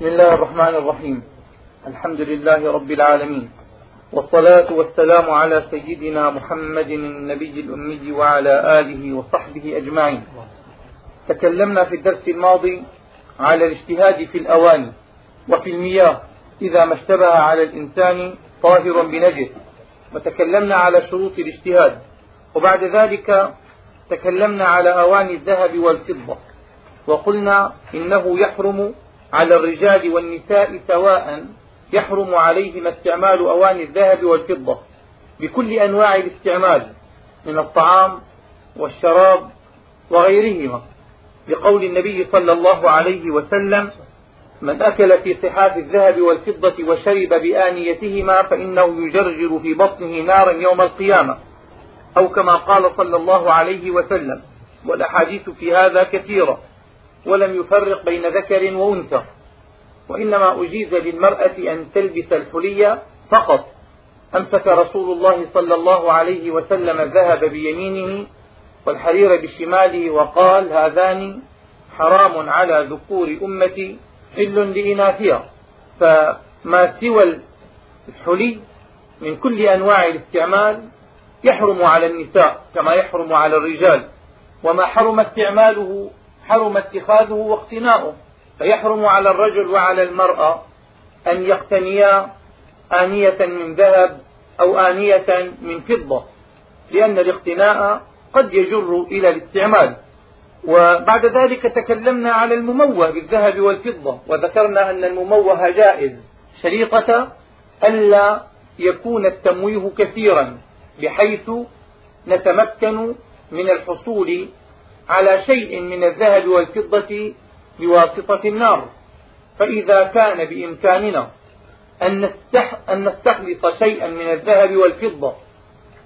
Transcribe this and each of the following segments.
بسم الله الرحمن الرحيم. الحمد لله رب العالمين. والصلاة والسلام على سيدنا محمد النبي الأمي وعلى آله وصحبه أجمعين. تكلمنا في الدرس الماضي على الاجتهاد في الأواني وفي المياه. إذا ما اشتبه على الإنسان طاهر بنجس. وتكلمنا على شروط الاجتهاد. وبعد ذلك تكلمنا على أواني الذهب والفضة. وقلنا إنه يحرم على الرجال والنساء سواء يحرم عليهما استعمال أواني الذهب والفضة بكل أنواع الاستعمال من الطعام والشراب وغيرهما. لقول النبي صلى الله عليه وسلم من أكل في صحاف الذهب والفضة وشرب بآنيتهما فإنه يجرجر في بطنه نارا يوم القيامة. أو كما قال صلى الله عليه وسلم والأحاديث في هذا كثيرة. ولم يفرق بين ذكر وأنثى وإنما أجيز للمرأة أن تلبس الحلي فقط. أمسك رسول الله صلى الله عليه وسلم الذهب بيمينه والحرير بشماله وقال هذان حرام على ذكور أمتي حل لإناثها. فما سوى الحلي من كل أنواع الاستعمال يحرم على النساء كما يحرم على الرجال وما حرم استعماله حرم اتخاذه واقتناؤه فيحرم على الرجل وعلى المرأة أن يقتنيا آنية من ذهب أو آنية من فضة لأن الاقتناء قد يجر إلى الاستعمال. وبعد ذلك تكلمنا على المموه بالذهب والفضة وذكرنا أن المموه جائز شريطة ألا يكون التمويه كثيرا بحيث نتمكن من الحصول على شيء من الذهب والفضة بواسطة النار. فإذا كان بإمكاننا أن, نستخلص شيئا من الذهب والفضة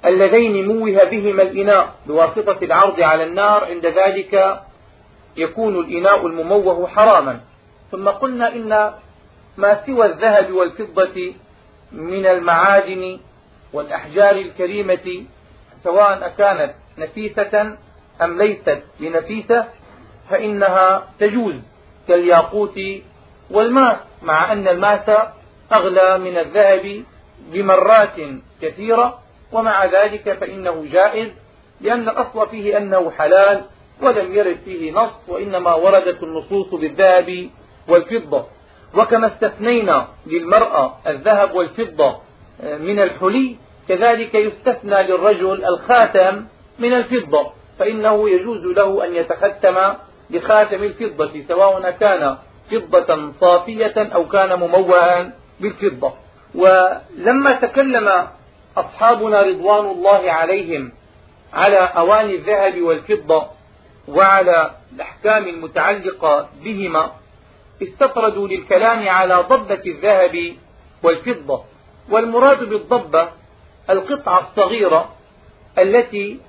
اللذين موه بهما الإناء بواسطة العرض على النار عند ذلك يكون الإناء المموه حراما. ثم قلنا إن ما سوى الذهب والفضة من المعادن والأحجار الكريمة سواء كانت نفيسة أم ليست بنفيسة فإنها تجوز كالياقوت والماس مع أن الماس أغلى من الذهب بمرات كثيرة ومع ذلك فإنه جائز لأن الأصل فيه أنه حلال ولم يرد فيه نص وإنما وردت النصوص بالذهب والفضة. وكما استثنينا للمرأة الذهب والفضة من الحلي كذلك يستثنى للرجل الخاتم من الفضة. فإنه يجوز له أن يتختم بخاتم الفضة سواء كان فضة صافية أو كان مموها بالفضة. ولما تكلم أصحابنا رضوان الله عليهم على أواني الذهب والفضة وعلى الأحكام المتعلقة بهما استطردوا للكلام على ضبة الذهب والفضة. والمراد بالضبة القطعة الصغيرة التي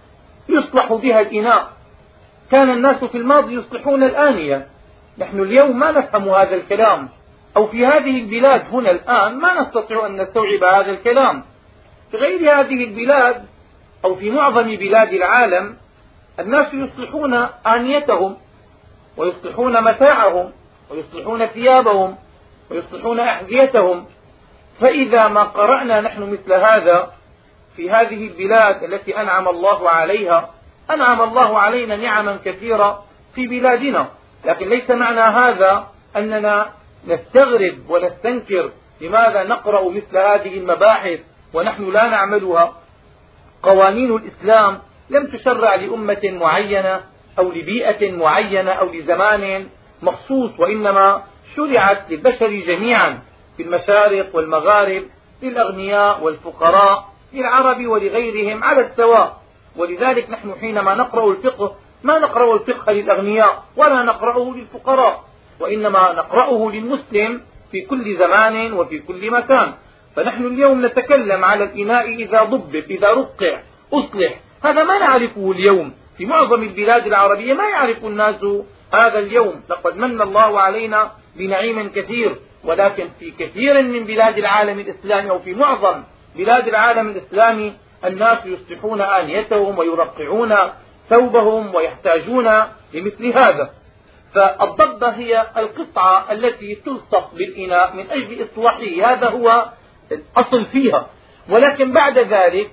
يصلح بها الإناء. كان الناس في الماضي يصلحون الآنية. نحن اليوم ما نفهم هذا الكلام. أو في هذه البلاد هنا الآن ما نستطيع أن نستوعب هذا الكلام. في غير هذه البلاد أو في معظم بلاد العالم الناس يصلحون آنيتهم ويصلحون متاعهم ويصلحون ثيابهم ويصلحون أحذيتهم. فإذا ما قرأنا نحن مثل هذا في هذه البلاد التي أنعم الله عليها أنعم الله علينا نعما كثيرة في بلادنا. لكن ليس معنى هذا أننا نستغرب ونستنكر لماذا نقرأ مثل هذه المباحث ونحن لا نعملها. قوانين الإسلام لم تشرع لأمة معينة أو لبيئة معينة أو لزمان مخصوص وإنما شرعت للبشر جميعا في المشارق والمغارب للأغنياء والفقراء. للعرب ولغيرهم على السواء. ولذلك نحن حينما نقرأ الفقه ما نقرأ الفقه للأغنياء ولا نقرأه للفقراء وإنما نقرأه للمسلم في كل زمان وفي كل مكان. فنحن اليوم نتكلم على الإناء إذا ضبب إذا رقع أصلح. هذا ما نعرفه اليوم. في معظم البلاد العربية ما يعرف الناس هذا اليوم. لقد من الله علينا بنعيم كثير ولكن في كثير من بلاد العالم الإسلامي أو في معظم بلاد العالم الإسلامي الناس يصلحون آنيتهم ويرقعون ثوبهم ويحتاجون لمثل هذا. فالضبة هي القطعة التي تلصق بالإناء من أجل إصلاحه. هذا هو الأصل فيها. ولكن بعد ذلك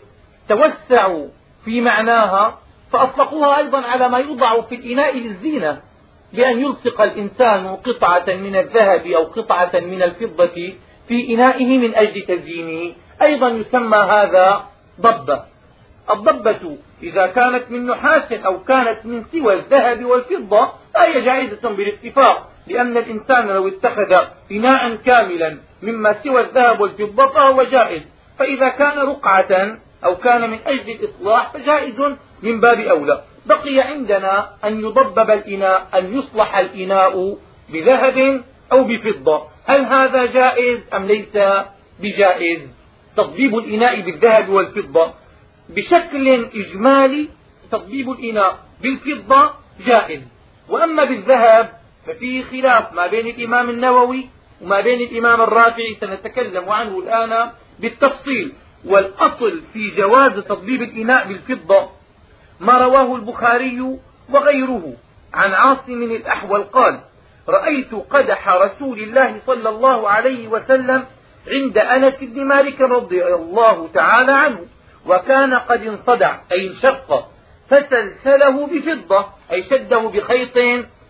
توسعوا في معناها فأطلقوها أيضا على ما يوضع في الإناء للزينة بأن يلصق الإنسان قطعة من الذهب أو قطعة من الفضة في إنائه من أجل تزيينه. أيضا يسمى هذا ضبة. الضبة إذا كانت من نحاس أو كانت من سوى الذهب والفضة فهي جائزة بالاتفاق لأن الإنسان لو اتخذ إناء كاملا مما سوى الذهب والفضة فهو جائز. فإذا كان رقعة أو كان من أجل الإصلاح فجائز من باب أولى. بقي عندنا أن يضبب الإناء أن يصلح الإناء بذهب أو بفضة. هل هذا جائز أم ليس بجائز؟ تضبيب الإناء بالذهب والفضة. بشكل إجمالي تضبيب الإناء بالفضة جائز. وأما بالذهب ففيه خلاف ما بين الإمام النووي وما بين الإمام الرافعي سنتكلم عنه الآن بالتفصيل. والأصل في جواز تضبيب الإناء بالفضة ما رواه البخاري وغيره. عن عاصم الأحول قال رأيت قدح رسول الله صلى الله عليه وسلم عند أنس بن مالك رضي الله تعالى عنه وكان قد انصدع أي انشق فسلسله بفضة أي شده بخيط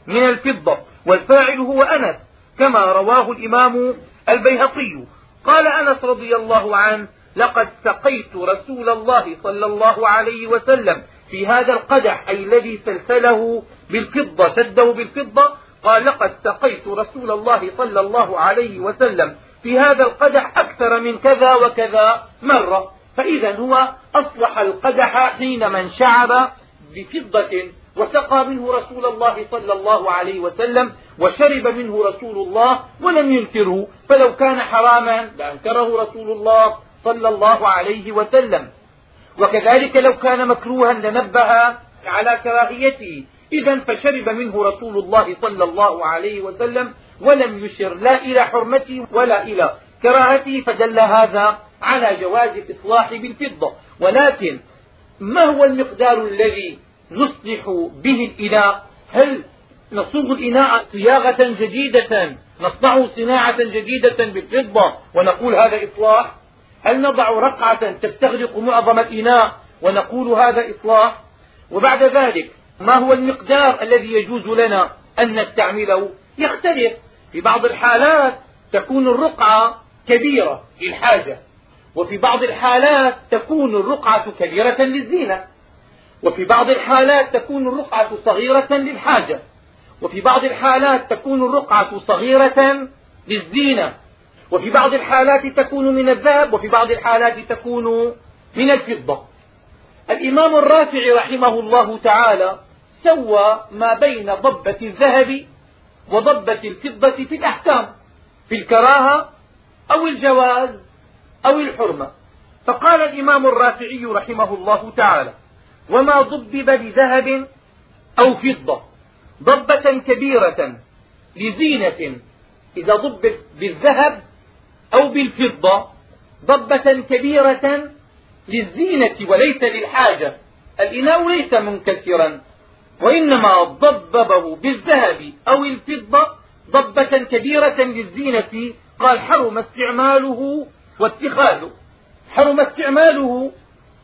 من الفضة والفاعل هو أنس كما رواه الإمام البيهقي. قال أنس رضي الله عنه لقد سقيت رسول الله صلى الله عليه وسلم في هذا القدح أي الذي سلسله بالفضة شده بالفضة. قال لقد سقيت رسول الله صلى الله عليه وسلم في هذا القدح أكثر من كذا وكذا مرة. فإذا هو أصلح القدح حينما انشعب بفضة وسقى منه رسول الله صلى الله عليه وسلم وشرب منه رسول الله ولم ينكره. فلو كان حراما لأنكره رسول الله صلى الله عليه وسلم. وكذلك لو كان مكروها لنبه على كراهيته إذا فشرب منه رسول الله صلى الله عليه وسلم ولم يشر لا إلى حرمته ولا إلى كراهته فدل هذا على جواز الإصلاح بالفضة ولكن ما هو المقدار الذي نصلح به الإناء؟ هل نصوغ الإناء صياغة جديدة؟ نصنعه صناعة جديدة بالفضة ونقول هذا إصلاح؟ هل نضع رقعة تستغرق معظم الإناء ونقول هذا إصلاح؟ وبعد ذلك ما هو المقدار الذي يجوز لنا أن نستعمله؟ يختلف. في بعض الحالات تكون الرقعة كبيرة للحاجة وفي بعض الحالات تكون الرقعة كبيرة للزينة وفي بعض الحالات تكون الرقعة صغيرة للحاجة وفي بعض الحالات تكون الرقعة صغيرة للزينة وفي بعض الحالات تكون من الذهب وفي بعض الحالات تكون من الفضة. الإمام الرافعي رحمه الله تعالى سوى ما بين ضبة الذهب وضبة الفضة في الأحكام في الكراهة أو الجواز أو الحرمة. فقال الإمام الرافعي رحمه الله تعالى وما ضبب بذهب أو فضة ضبة كبيرة لزينة إذا ضبب بالذهب أو بالفضة ضبة كبيرة للزينة وليس للحاجة. الإناء ليس منكسرا. وإنما ضببه بالذهب أو الفضة ضبة كبيرة للزينة. قال حرم استعماله واتخاذه. حرم استعماله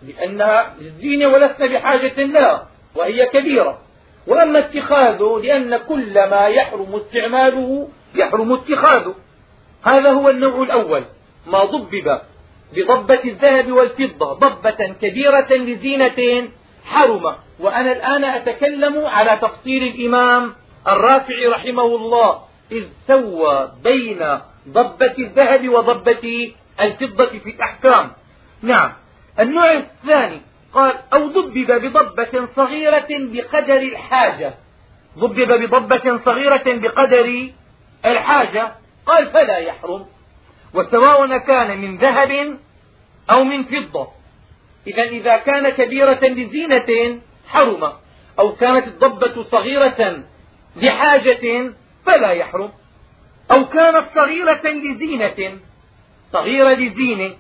لأنها للزينة ولسنا بحاجة لها وهي كبيرة. وأما اتخاذه لأن كل ما يحرم استعماله يحرم اتخاذه. هذا هو النوع الأول. ما ضبب بضبة الذهب والفضة ضبة كبيرة لزينة حرم. وأنا الآن أتكلم على تفصيل الإمام الرافعي رحمه الله إذ سوى بين ضبة الذهب وضبة الفضة في الأحكام. نعم. النوع الثاني قال أو ضبب بضبة صغيرة بقدر الحاجة. ضبب بضبة صغيرة بقدر الحاجة. قال فلا يحرم. وسواء كان من ذهب أو من فضة. إذا إذا كان كبيرة لزينة حرم أو كانت الضبة صغيرة لحاجة فلا يحرم. أو كانت صغيرة لزينة صغيرة لزينة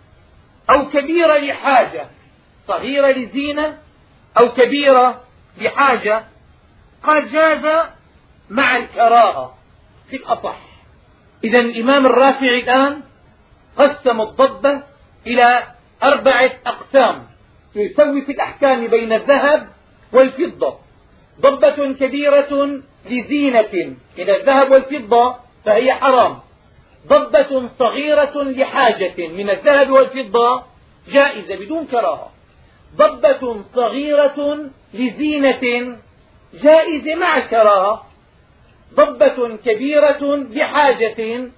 أو كبيرة لحاجة صغيرة لزينة أو كبيرة لحاجة. قد جاز مع الكراهة في الأصح. إذا الإمام الرافعي الآن قسم الضبة إلى أربعة أقسام. يسوي في الأحكام بين الذهب والفضة. ضبة كبيرة لزينة. من الذهب والفضة فهي حرام. ضبة صغيرة لحاجة. من الذهب والفضة جائزة بدون كراهة. ضبة صغيرة لزينة. جائزة مع الكراهة ضبة كبيرة لحاجة.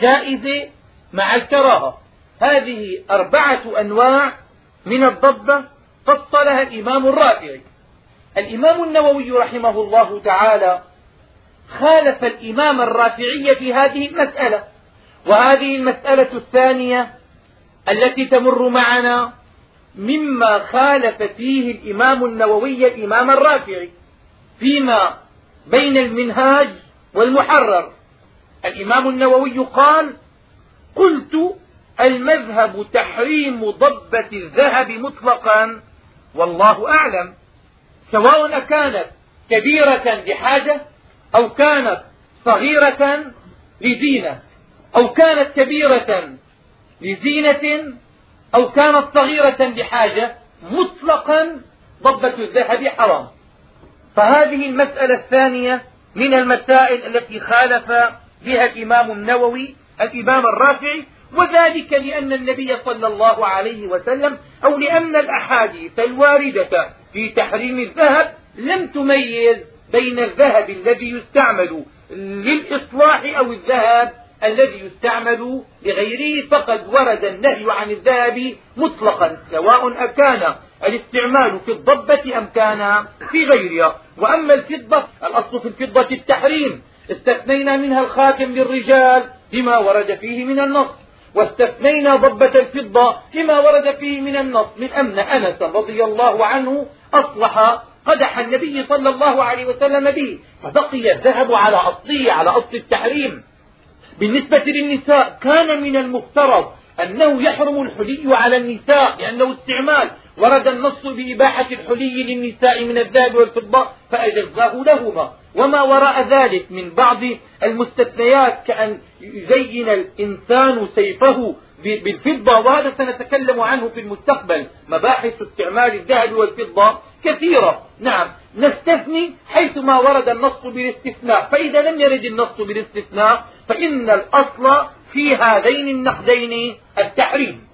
جائزة مع الكراهة. هذه أربعة أنواع من الضبة فصلها الإمام الرافعي. الإمام النووي رحمه الله تعالى خالف الإمام الرافعي في هذه المسألة وهذه المسألة الثانية التي تمر معنا مما خالف فيه الإمام النووي الإمام الرافعي فيما بين المنهاج والمحرر. الإمام النووي قال قلت المذهب تحريم ضبة الذهب مطلقا والله أعلم سواء كانت كبيرة لحاجة أو كانت صغيرة لزينة أو كانت كبيرة لزينة أو كانت صغيرة لحاجة مطلقا ضبة الذهب حرام. فهذه المسألة الثانية من المسائل التي خالف بها الإمام النووي الإمام الرافعي وذلك لأن النبي صلى الله عليه وسلم أو لأن الأحاديث الواردة في تحريم الذهب لم تميز بين الذهب الذي يستعمل للإصلاح أو الذهب الذي يستعمل لغيره فقد ورد النهي عن الذهب مطلقا سواء أكان الاستعمال في الضبة أم كان في غيرها. وأما الفضة الأصل في الفضة التحريم استثنينا منها الخاتم للرجال لما ورد فيه من النص. واستثنينا ضبة الفضة لما ورد فيه من النص من أن أنس رضي الله عنه أصلح قدح النبي صلى الله عليه وسلم به فبقي الذهب على أصله على أصل التحريم. بالنسبة للنساء كان من المفترض أنه يحرم الحلي على النساء لأنه استعمال. ورد النص بإباحة الحلي للنساء من الذهب والفضة فأجزاه لهما. وما وراء ذلك من بعض المستثنيات كأن يزين الإنسان سيفه بالفضة وهذا سنتكلم عنه في المستقبل. مباحث استعمال الذهب والفضة كثيرة. نعم نستثني حيثما ورد النص بالاستثناء. فإذا لم يرد النص بالاستثناء فإن الأصل في هذين النقدين التحريم.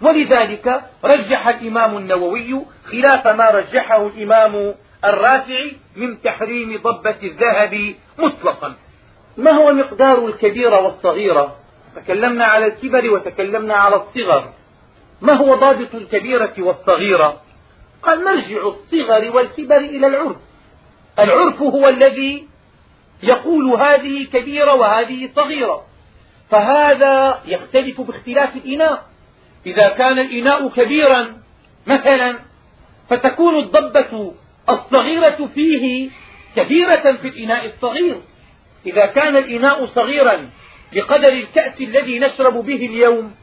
ولذلك رجح الإمام النووي خلاف ما رجحه الإمام الرافعي من تحريم ضبة الذهب مطلقا. ما هو مقدار الكبيرة والصغيرة تكلمنا على الكبر وتكلمنا على الصغر. ما هو ضابط الكبيرة والصغيرة؟ قال مرجع الصغر والكبر إلى العرف. العرف هو الذي يقول هذه كبيرة وهذه صغيرة. فهذا يختلف باختلاف الإناء. إذا كان الإناء كبيرا مثلا فتكون الضبة الصغيرة فيه كبيرة في الإناء الصغير. إذا كان الإناء صغيرا بقدر الكأس الذي نشرب به اليوم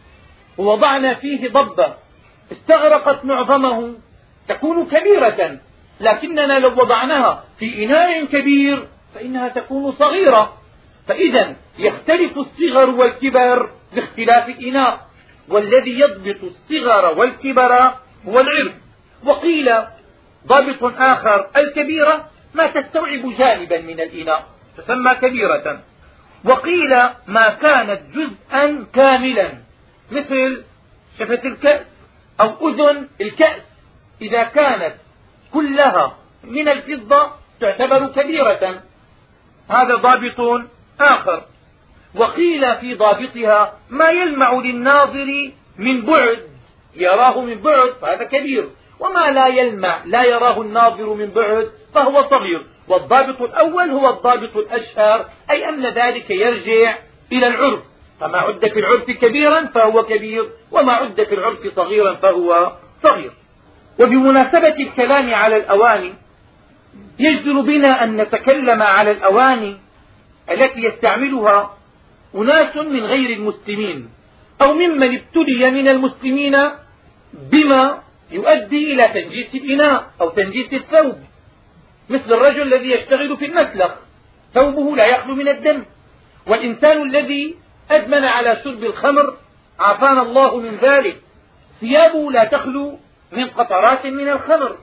ووضعنا فيه ضبة استغرقت معظمه تكون كبيرة. لكننا لو وضعناها في إناء كبير فإنها تكون صغيرة. فإذا يختلف الصغر والكبر باختلاف الإناء والذي يضبط الصغر والكبر هو العرف وقيل ضابط آخر الكبيرة ما تستوعب جانبا من الإناء تسمى كبيرة. وقيل ما كانت جزءا كاملا مثل شفة الكأس أو أذن الكأس. إذا كانت كلها من الفضة تعتبر كبيرة. هذا ضابط آخر. وقيل في ضابطها ما يلمع للناظر من بعد يراه من بعد فهذا كبير. وما لا يلمع لا يراه الناظر من بعد فهو صغير. والضابط الأول هو الضابط الأشهر أي أن ذلك يرجع إلى العرف. فما عد في العرف كبيرا فهو كبير وما عد في العرف صغيرا فهو صغير. وبمناسبة الكلام على الأواني يجدر بنا أن نتكلم على الأواني التي يستعملها أناس من غير المسلمين أو ممن ابتلي من المسلمين بما يؤدي إلى تنجيس الإناء أو تنجيس الثوب. مثل الرجل الذي يشتغل في المسلخ ثوبه لا يخلو من الدم. والإنسان الذي أدمن على شرب الخمر عافانا الله من ذلك. ثيابه لا تخلو من قطرات من الخمر.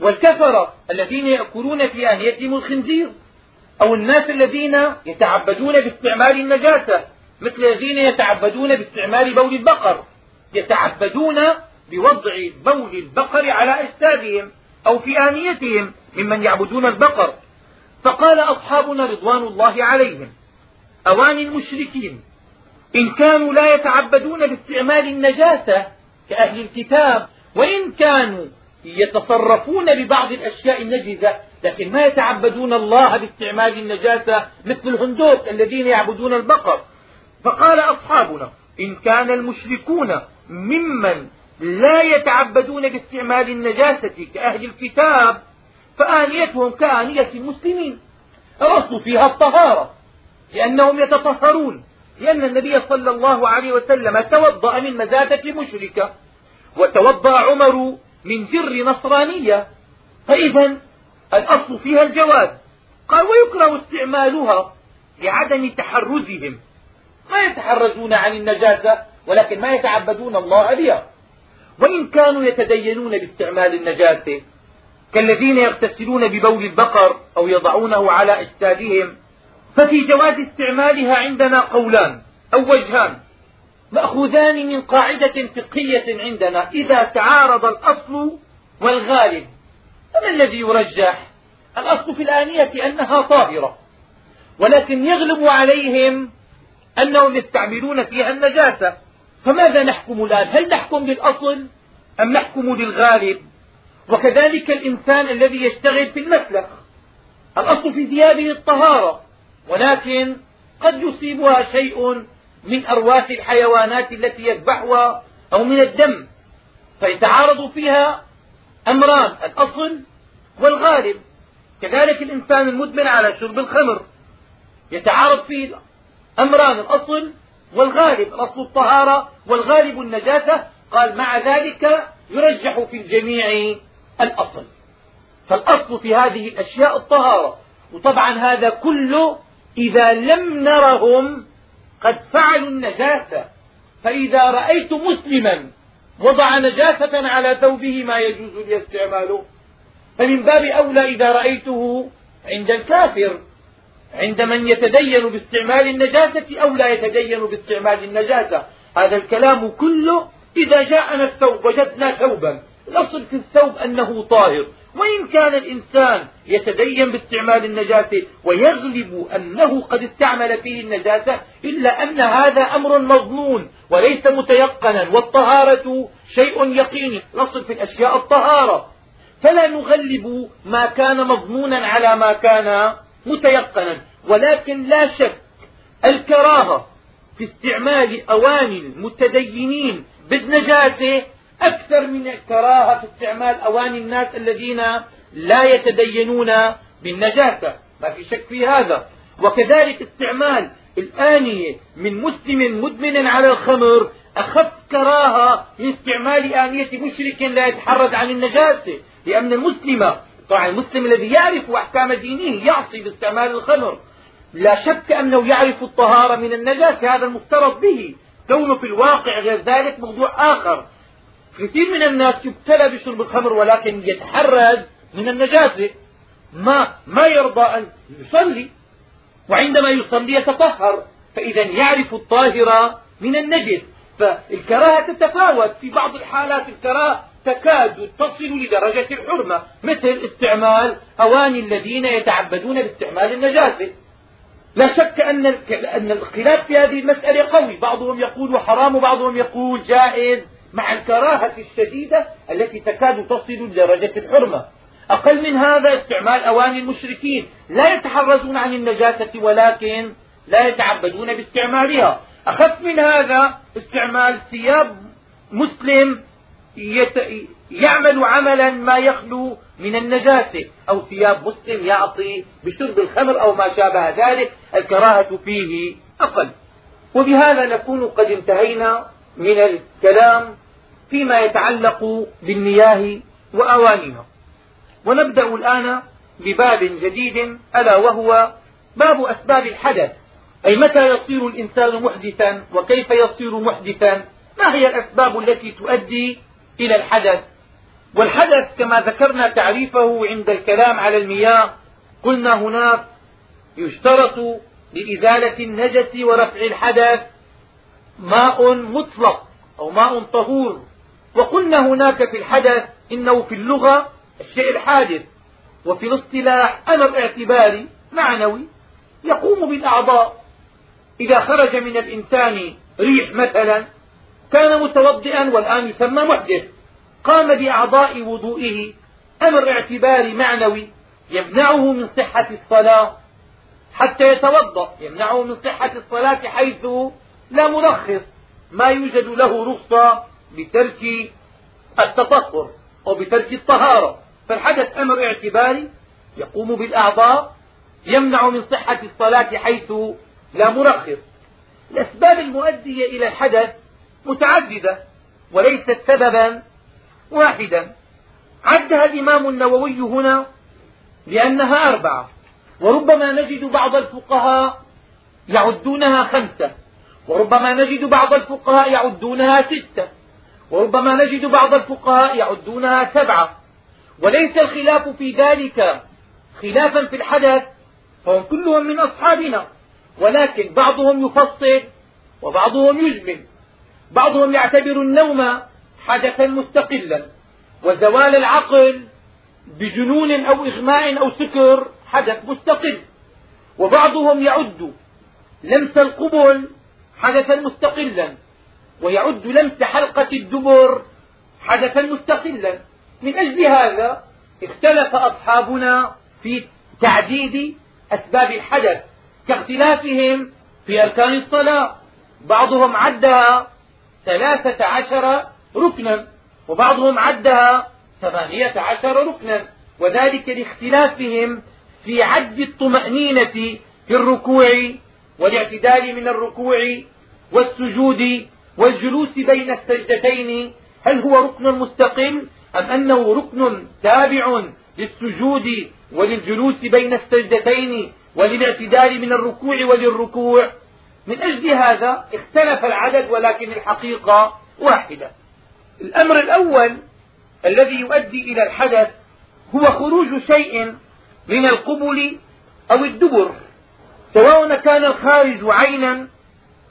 والكفرة الذين يأكلون في آنيتهم الخنزير أو الناس الذين يتعبدون باستعمال النجاسة مثل الذين يتعبدون باستعمال بول البقر. يتعبدون بوضع بول البقر على أجسادهم أو في آنيتهم ممن يعبدون البقر. فقال أصحابنا رضوان الله عليهم أواني المشركين؟ إن كانوا لا يتعبدون باستعمال النجاسة كأهل الكتاب وإن كانوا يتصرفون ببعض الأشياء النجسة لكن ما يتعبدون الله باستعمال النجاسة مثل الهندوس الذين يعبدون البقر. فقال أصحابنا إن كان المشركون ممن لا يتعبدون باستعمال النجاسة كأهل الكتاب فآنيتهم كآنية المسلمين. الأصل فيها الطهارة لأنهم يتطهرون لأن النبي صلى الله عليه وسلم توضأ من مزادة مشركة وتوضأ عمر من جر نصرانية. فإذا الأصل فيها الجواز. قال ويكره استعمالها لعدم تحرزهم. ما يتحرزون عن النجاسة ولكن ما يتعبدون الله بها وإن كانوا يتدينون باستعمال النجاسة كالذين يغتسلون ببول البقر أو يضعونه على أجسادهم ففي جواز استعمالها عندنا قولان أو وجهان. مأخوذان من قاعدة فقهية عندنا إذا تعارض الأصل والغالب. فما الذي يرجح؟ الأصل في الآنية أنها طاهرة ولكن يغلب عليهم أنهم يستعملون فيها النجاسة. فماذا نحكم الآن؟ هل نحكم للأصل أم نحكم للغالب وكذلك الإنسان الذي يشتغل في المسلخ الأصل في ثيابه الطهارة ولكن قد يصيبها شيء من أرواح الحيوانات التي يذبحها أو من الدم فيتعارض فيها أمران الأصل والغالب. كذلك الإنسان المدمن على شرب الخمر يتعارض فيه أمران الأصل والغالب الأصل الطهارة والغالب النجاسة قال مع ذلك يرجح في الجميع الأصل. فالأصل في هذه الأشياء الطهارة. وطبعا هذا كله إذا لم نرهم قد فعلوا النجاسة. فإذا رأيت مسلما وضع نجاسة على ثوبه ما يجوز لي استعماله فمن باب أولى إذا رأيته عند الكافر. عند من يتدين باستعمال النجاسة أو لا يتدين باستعمال النجاسة. هذا الكلام كله إذا جاءنا الثوب وجدنا ثوبا. الأصل في الثوب أنه طاهر. وإن كان الإنسان يتدين باستعمال النجاسة ويغلب أنه قد استعمل فيه النجاسة إلا أن هذا أمر مظنون وليس متيقنا والطهارة شيء يقيني. الأصل في الأشياء الطهارة. فلا نغلب ما كان مظنونا على ما كان متيقنا ولكن لا شك الكراهة في استعمال أواني المتدينين بالنجاسة أكثر من الكراهة في استعمال أواني الناس الذين لا يتدينون بالنجاسة ما في شك في هذا. وكذلك استعمال الآنية من مسلم مدمن على الخمر أخف كراهة من استعمال آنية مشرك لا يتحرز عن النجاسة لأن المسلم طبعا المسلم الذي يعرف أحكام دينه يعصي باستعمال الخمر. لا شك أنه يعرف الطهارة من النجاسة هذا المفترض به. كونه في الواقع غير ذلك موضوع آخر. كثير من الناس يبتلى بشرب الخمر ولكن يتحرز من النجاسة ما ما يرضى أن يصلي وعندما يصلي يتطهر فإذا يعرف الطاهرة من النجس. فالكراهة تتفاوت في بعض الحالات الكراهة تكاد تصل لدرجة الحرمة مثل استعمال أواني الذين يتعبدون باستعمال النجاسة. لا شك أن أن الخلاف في هذه المسألة قوي. بعضهم يقول حرام وبعضهم يقول جائز مع الكراهة الشديدة التي تكاد تصل لدرجة الحرمة. أقل من هذا استعمال أواني المشركين. لا يتحرزون عن النجاسة ولكن لا يتعبدون باستعمالها. أخف من هذا استعمال ثياب مسلم يعمل عملا ما يخلو من النجاسة. أو ثياب مسلم يعصي بشرب الخمر أو ما شابه ذلك الكراهة فيه أقل. وبهذا نكون قد انتهينا من الكلام فيما يتعلق بالمياه وأوانيها ونبدأ الآن بباب جديد ألا وهو باب أسباب الحدث. أي متى يصير الإنسان محدثا وكيف يصير محدثا؟ ما هي الأسباب التي تؤدي إلى الحدث. والحدث كما ذكرنا تعريفه عند الكلام على المياه قلنا هناك يشترط لإزالة النجس ورفع الحدث ماء مطلق أو ماء طهور. وقلنا هناك في الحدث إنه في اللغة الشيء الحادث وفي الاصطلاح أمر اعتباري معنوي يقوم بالأعضاء. إذا خرج من الإنسان ريح مثلا كان متوضئا والآن يسمى محدث. قام بأعضاء وضوئه. أمر اعتباري معنوي يمنعه من صحة الصلاة حتى يتوضأ. يمنعه من صحة الصلاة حيث لا مرخص. ما يوجد له رخصة بترك التطهر أو بترك الطهارة. فالحدث أمر اعتباري يقوم بالأعضاء يمنع من صحة الصلاة حيث لا مرخص. الأسباب المؤدية إلى الحدث متعددة وليست سببا واحدا. عدها الإمام النووي هنا لأنها أربعة وربما نجد بعض الفقهاء يعدونها خمسة وربما نجد بعض الفقهاء يعدونها ستة وربما نجد بعض الفقهاء يعدونها سبعة. وليس الخلاف في ذلك خلافا في الحدث فهم كلهم من أصحابنا ولكن بعضهم يفصل وبعضهم يجمل. بعضهم يعتبر النوم حدثا مستقلا وزوال العقل بجنون أو إغماء أو سكر حدث مستقل وبعضهم يعد لمس القبل حدثا مستقلا ويعد لمس حلقة الدبر حدثا مستقلا من أجل هذا اختلف أصحابنا في تعديد أسباب الحدث كاختلافهم في أركان الصلاة بعضهم عدها ثلاثة عشر ركنا وبعضهم عدها ثمانية عشر ركنا وذلك لاختلافهم في عد الطمأنينة في الركوع والاعتدال من الركوع والسجود والجلوس بين السجدتين. هل هو ركن مستقل أم أنه ركن تابع للسجود وللجلوس بين السجدتين وللاعتدال من الركوع وللركوع؟ من أجل هذا اختلف العدد ولكن الحقيقة واحدة. الأمر الأول الذي يؤدي إلى الحدث هو خروج شيء من القبل أو الدبر سواء كان الخارج عينا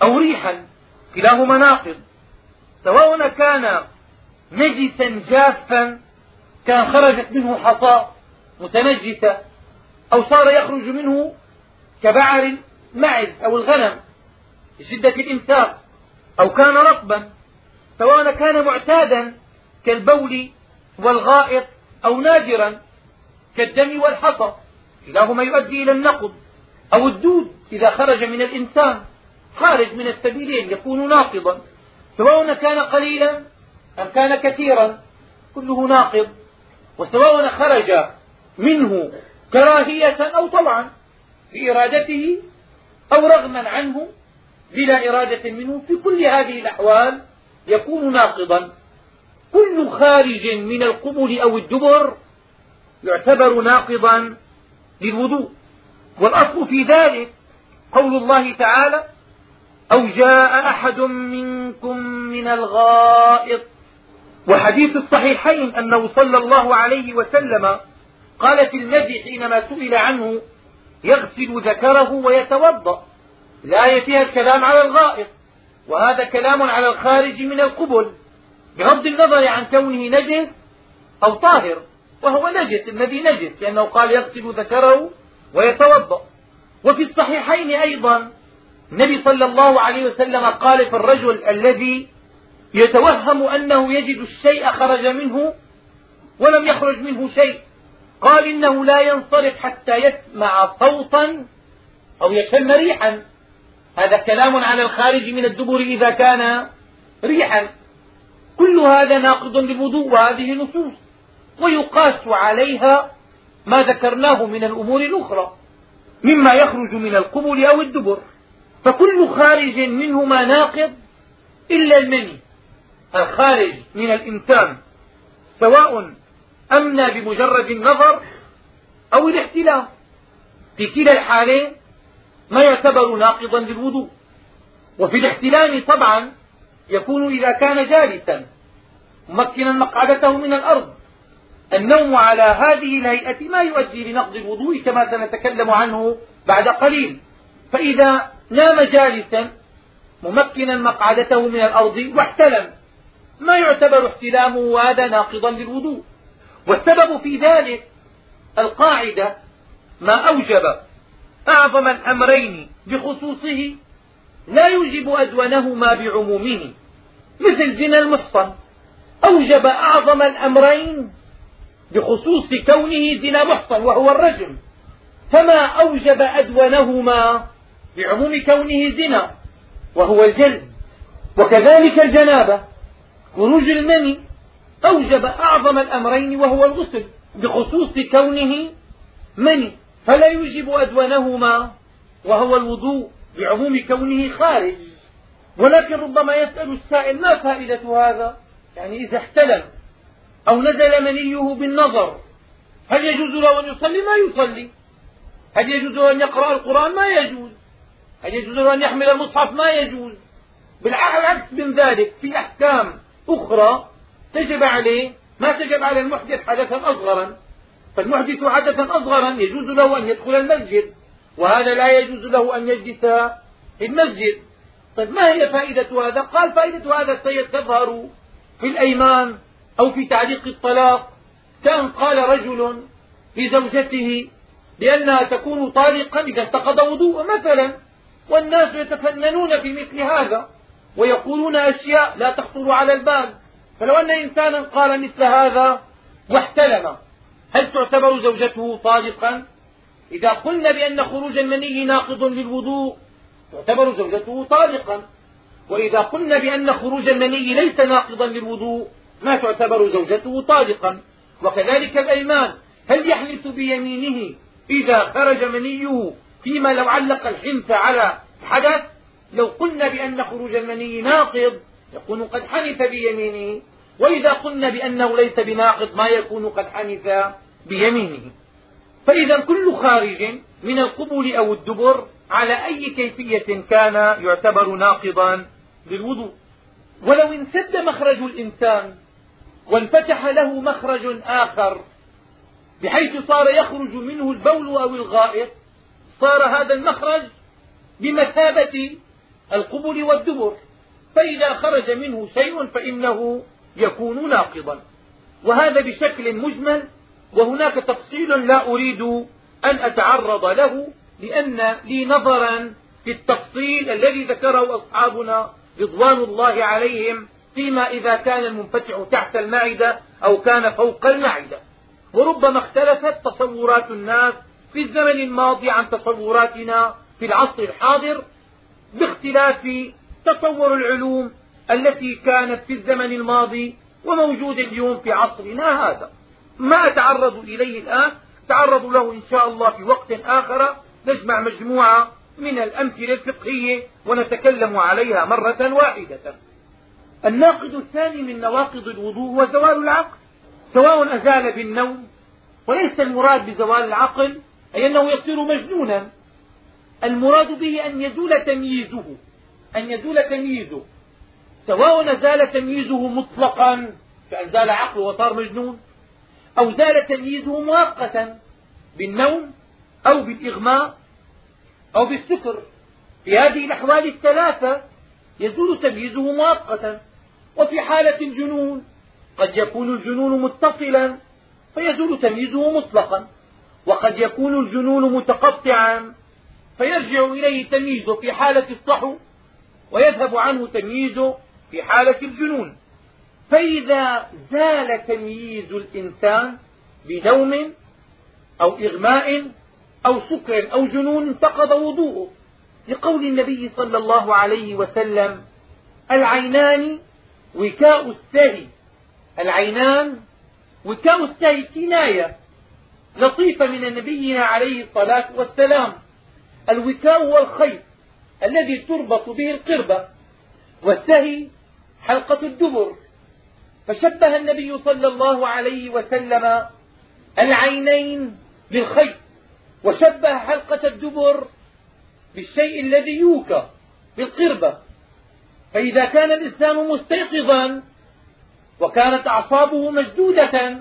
أو ريحا كلاهما ناقض. سواء كان نجسا جافا كان خرجت منه حصى متنجسة أو صار يخرج منه كبعر المعز أو الغنم. لشدة الإمساك أو كان رطبا سواء كان معتادا كالبول والغائط أو نادرا كالدم والحصى كلاهما يؤدي إلى النقض أو الدود إذا خرج من الإنسان خارج من السبيلين يكون ناقضا سواء كان قليلا أم كان كثيرا كله ناقض وسواء خرج منه كراهية أو طوعا بإرادته أو رغما عنه بلا إرادة منه في كل هذه الأحوال يكون ناقضا. كل خارج من القبل أو الدبر يعتبر ناقضا للوضوء. والأصل في ذلك قول الله تعالى أو جاء أحد منكم من الغائط. وحديث الصحيحين أنه صلى الله عليه وسلم قال في المدح حينما سئل عنه يغسل ذكره ويتوضأ. الآية فيها الكلام على الغائط وهذا كلام على الخارج من القبل بغض النظر عن كونه نجس أو طاهر وهو نجس الذي نجس لأنه قال يغسل ذكره ويتوضأ. وفي الصحيحين أيضا النبي صلى الله عليه وسلم قال في الرجل الذي يتوهم أنه يجد الشيء خرج منه ولم يخرج منه شيء قال إنه لا ينصرف حتى يسمع صوتا أو يشم ريحا. هذا كلام على الخارج من الدبر إذا كان ريحا. كل هذا ناقض للوضوء وهذه نصوص. ويقاس عليها ما ذكرناه من الأمور الأخرى مما يخرج من القبل أو الدبر. فكل خارج منهما ناقض إلا المني الخارج من الإنسان سواء أمنى بمجرد النظر أو الاحتلام في كلا الحالين ما يعتبر ناقضا للوضوء. وفي الاحتلام طبعا يكون إذا كان جالسا ممكنا مقعدته من الأرض. النوم على هذه الهيئة ما يؤدي لنقض الوضوء كما سنتكلم عنه بعد قليل. فإذا نام جالسا ممكنا مقعدته من الأرض واحتلم. ما يعتبر احتلامه هذا ناقضا للوضوء. والسبب في ذلك القاعدة ما أوجب أعظم الأمرين بخصوصه لا يوجب أدونهما بعمومه مثل زنا المحصن. أوجب أعظم الأمرين بخصوص كونه زنا محصن وهو الرجم فما أوجب أدونهما بعموم كونه زنا وهو الجلد. وكذلك الجنابة. خروج المني أوجب أعظم الأمرين وهو الغسل بخصوص كونه مني فلا يوجب أدونهما وهو الوضوء بعموم كونه خارج. ولكن ربما يسأل السائل ما فائدة هذا؟ يعني إذا احتلم أو نزل منيه بالنظر هل يجوز له أن يصلي؟ ما يصلي. هل يجوز له أن يقرأ القرآن؟ ما يجوز. هل يجوز له أن يحمل المصحف؟ ما يجوز. بالعكس من ذلك في أحكام أخرى تجب عليه ما تجب على المحدث حدثا أصغرا. فالمحدث حدثا أصغرا يجوز له أن يدخل المسجد وهذا لا يجوز له أن يجلس في المسجد. طيب ما هي فائدة هذا؟ قال فائدة هذا تظهر في الأيمان أو في تعليق الطلاق. كان قال رجل لزوجته بأنها تكون طالقا إذا انتقض وضوء مثلا والناس يتفننون في مثل هذا ويقولون أشياء لا تخطر على البال. فلو أن إنسانا قال مثل هذا واحتلم هل تعتبر زوجته طالقا إذا قلنا بأن خروج المني ناقض للوضوء تعتبر زوجته طالقا وإذا قلنا بأن خروج المني ليس ناقضا للوضوء ما تعتبر زوجته طالقا وكذلك الأيمان هل يحلف بيمينه إذا خرج منيه فيما لو علق الحنث على حدث؟ لو قلنا بأن خروج المني ناقض يكون قد حنث بيمينه. وإذا قلنا بأنه ليس بناقض ما يكون قد حنث بيمينه. فإذا كل خارج من القبل أو الدبر على أي كيفية كان يعتبر ناقضا للوضوء. ولو انسد مخرج الإنسان وانفتح له مخرج آخر بحيث صار يخرج منه البول أو الغائط صار هذا المخرج بمثابة القبل والدبر. فإذا خرج منه شيء فإنه يكون ناقضا. وهذا بشكل مجمل وهناك تفصيل لا أريد أن أتعرض له لأن لي نظرا في التفصيل الذي ذكره أصحابنا رضوان الله عليهم فيما إذا كان المنفتح تحت المعدة أو كان فوق المعدة. وربما اختلفت تصورات الناس في الزمن الماضي عن تصوراتنا في العصر الحاضر باختلاف تصور العلوم التي كانت في الزمن الماضي وموجود اليوم في عصرنا هذا. ما أتعرض إليه الآن تعرض له إن شاء الله في وقت آخر. نجمع مجموعة من الأمثلة الفقهية ونتكلم عليها مرة واحدة. الناقض الثاني من نواقض الوضوء هو زوال العقل. سواء أزال بالنوم وليس المراد بزوال العقل أي أنه يصير مجنونا. المراد به أن يزول تمييزه أن يزول تمييزه. سواء زال تمييزه مطلقا كأن زال عقله وصار مجنون أو زال تمييزه مؤقتا بالنوم أو بالإغماء أو بالسكر في هذه الأحوال الثلاثة يزول تمييزه مؤقتا وفي حالة الجنون قد يكون الجنون متصلا فيزول تمييزه مطلقا وقد يكون الجنون متقطعا فيرجع إليه تمييزه في حالة الصحو ويذهب عنه تمييزه في حالة الجنون. فإذا زال تمييز الإنسان بنوم أو إغماء أو سكر أو جنون انتقض وضوءه. لقول النبي صلى الله عليه وسلم العينان وكاء السهي. العينان وكاء السهي كناية لطيفة من نبينا عليه الصلاة والسلام. الوكاء هو الخيط الذي تربط به القربة والسهي حلقة الدبر فشبه النبي صلى الله عليه وسلم العينين بالخيط وشبه حلقة الدبر بالشيء الذي يوكى بالقربة. فإذا كان الإنسان مستيقظا وكانت أعصابه مشدودة